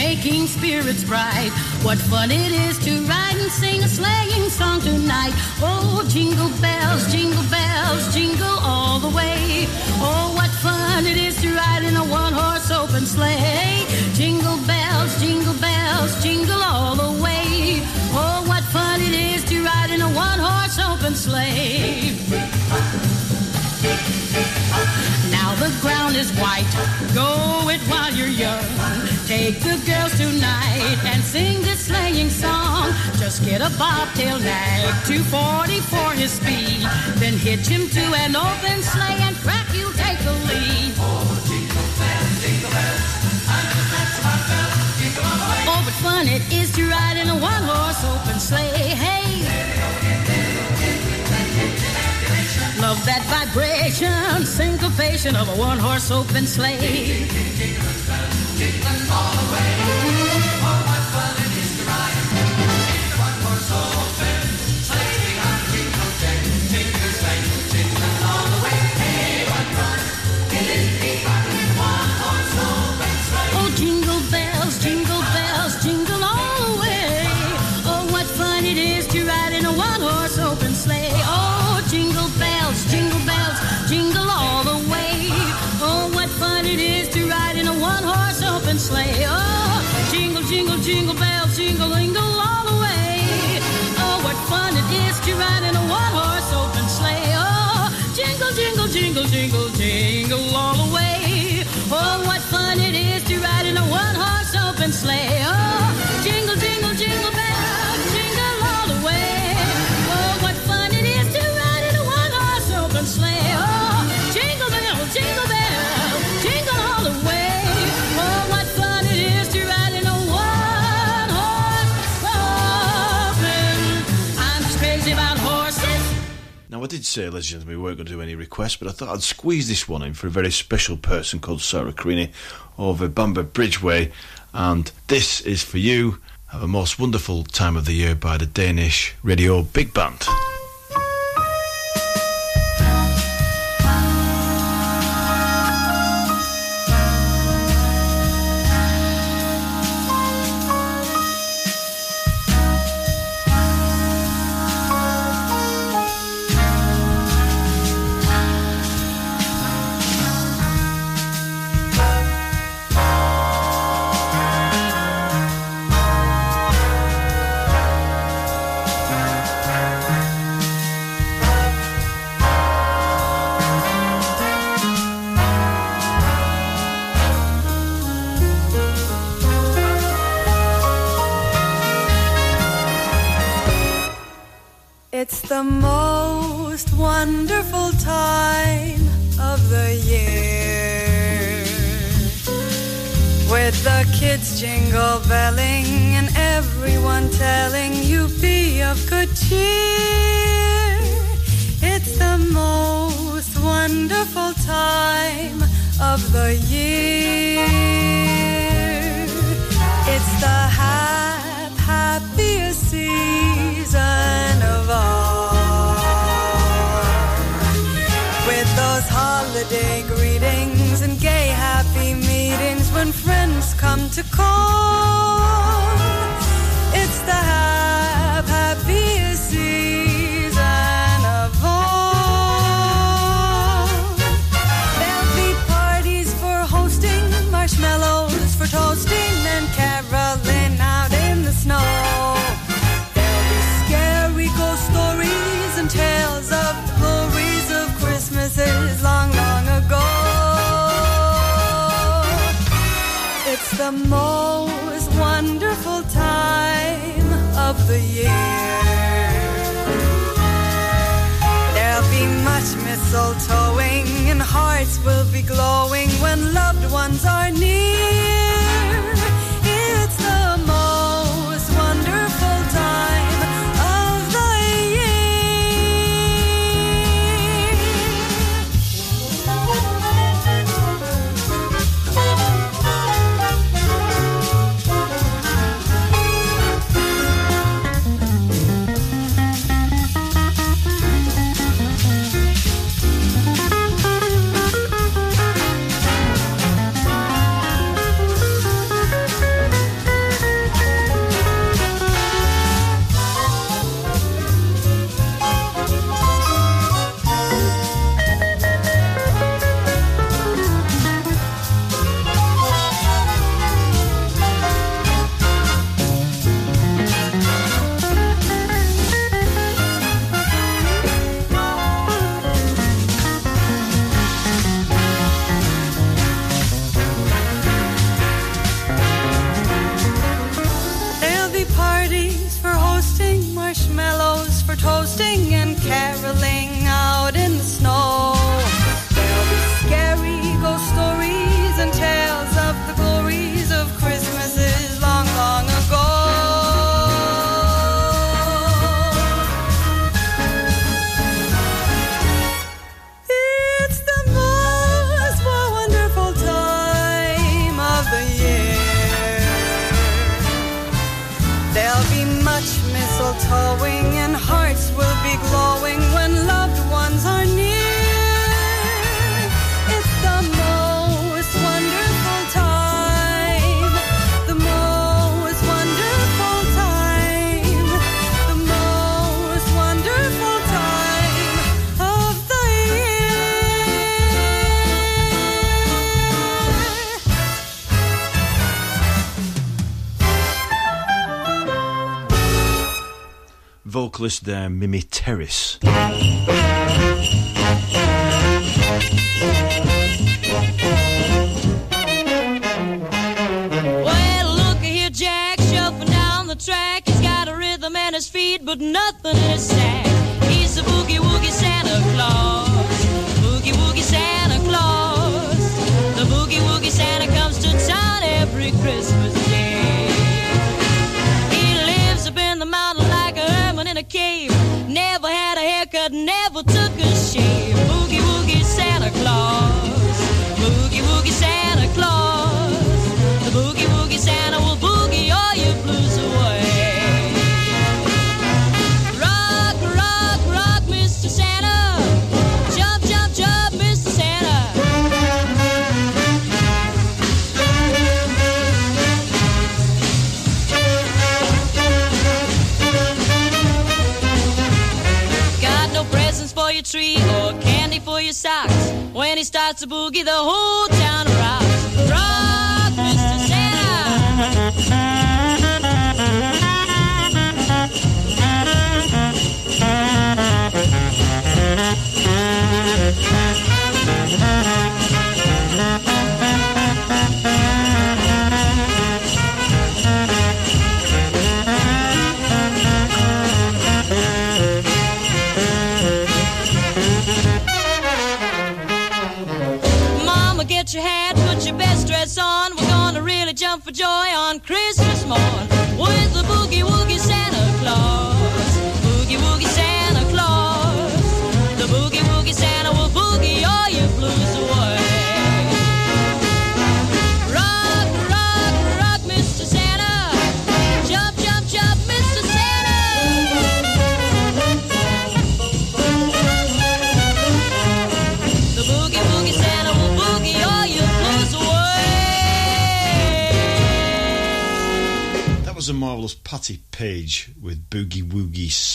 making spirits bright. What fun it is to ride and sing a sleighing song tonight. Oh, jingle bells, jingle bells, jingle all the way. Oh, what fun it is to ride in a one horse open sleigh. Jingle bells, jingle bells, jingle all the way. Oh, what fun it is to ride in a one horse open sleigh. Now the ground is white, go it while you're young. Take the girls tonight and sing this sleighing song. Just get a bobtail nag, 240 for his speed. Then hitch him to an open sleigh and crack you'll take the lead. Oh, but fun it is to ride in a one horse open sleigh. Hey! That vibration, syncopation of a one horse open sleigh. Now, I did say, ladies and gentlemen, we weren't going to do any requests, but I thought I'd squeeze this one in for a very special person called Sarah Carini over Bamber Bridgeway. And this is for you. Have a most wonderful time of the year by the Danish Radio Big Band. Vocalist there, Mimi Terrace.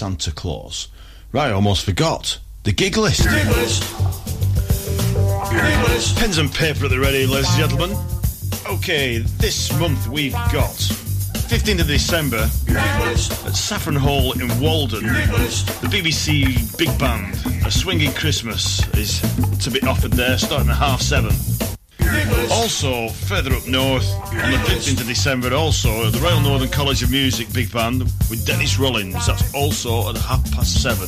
Santa Claus. Right, I almost forgot. The gig list. Gig list. Gig list. Pens and paper at the ready, ladies and gentlemen. Okay, this month we've got 15th of December at Saffron Hall in Walden. The BBC Big Band, A Swinging Christmas, is to be offered there, starting at half seven. Also, further up north, on the 15th of December, also at the Royal Northern College of Music Big Band with Dennis Rollins. That's also at half past seven.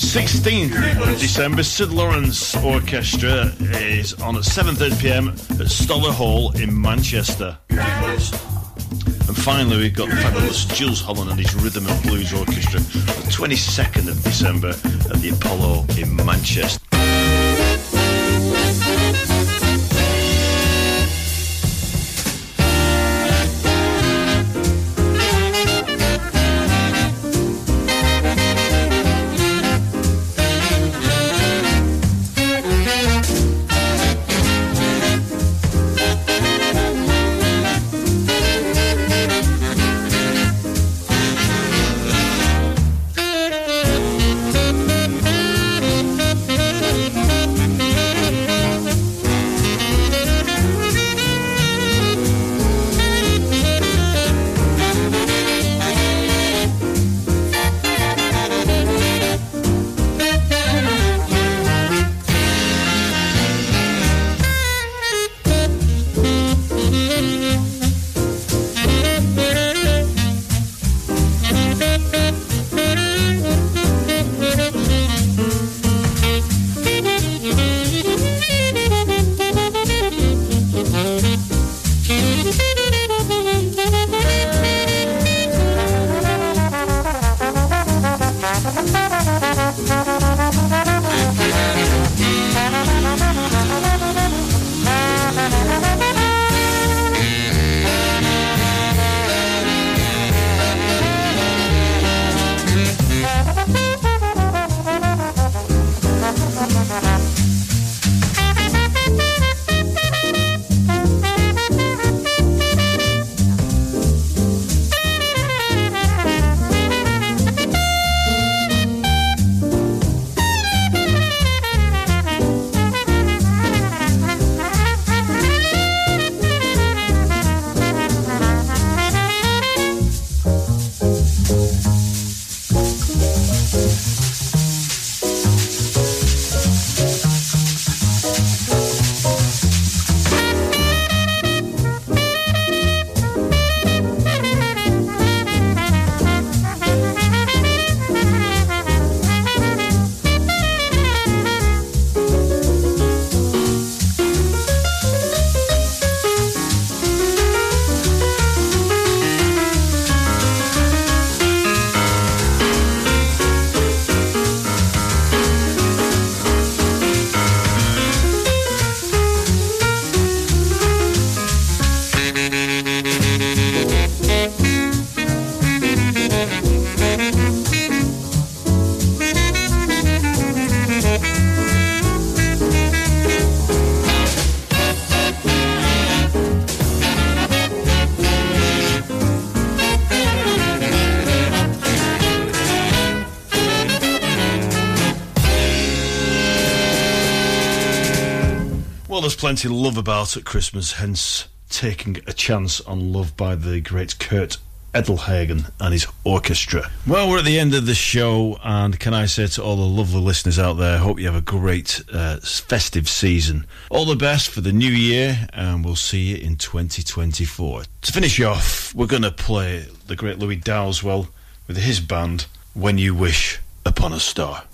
16th of December, Syd Lawrence Orchestra is on at 7.30pm at Stoller Hall in Manchester. And finally, we've got the fabulous Jools Holland and his Rhythm and Blues Orchestra on the 22nd of December at the Apollo in Manchester. There's plenty to love about at Christmas, hence taking a chance on Love by the great Kurt Edelhagen and his orchestra. Well, we're at the end of the show, and can I say to all the lovely listeners out there, hope you have a great uh, festive season. All the best for the new year, and we'll see you in 2024. To finish off, we're going to play the great Louis Dowdeswell with his band, When You Wish Upon a Star.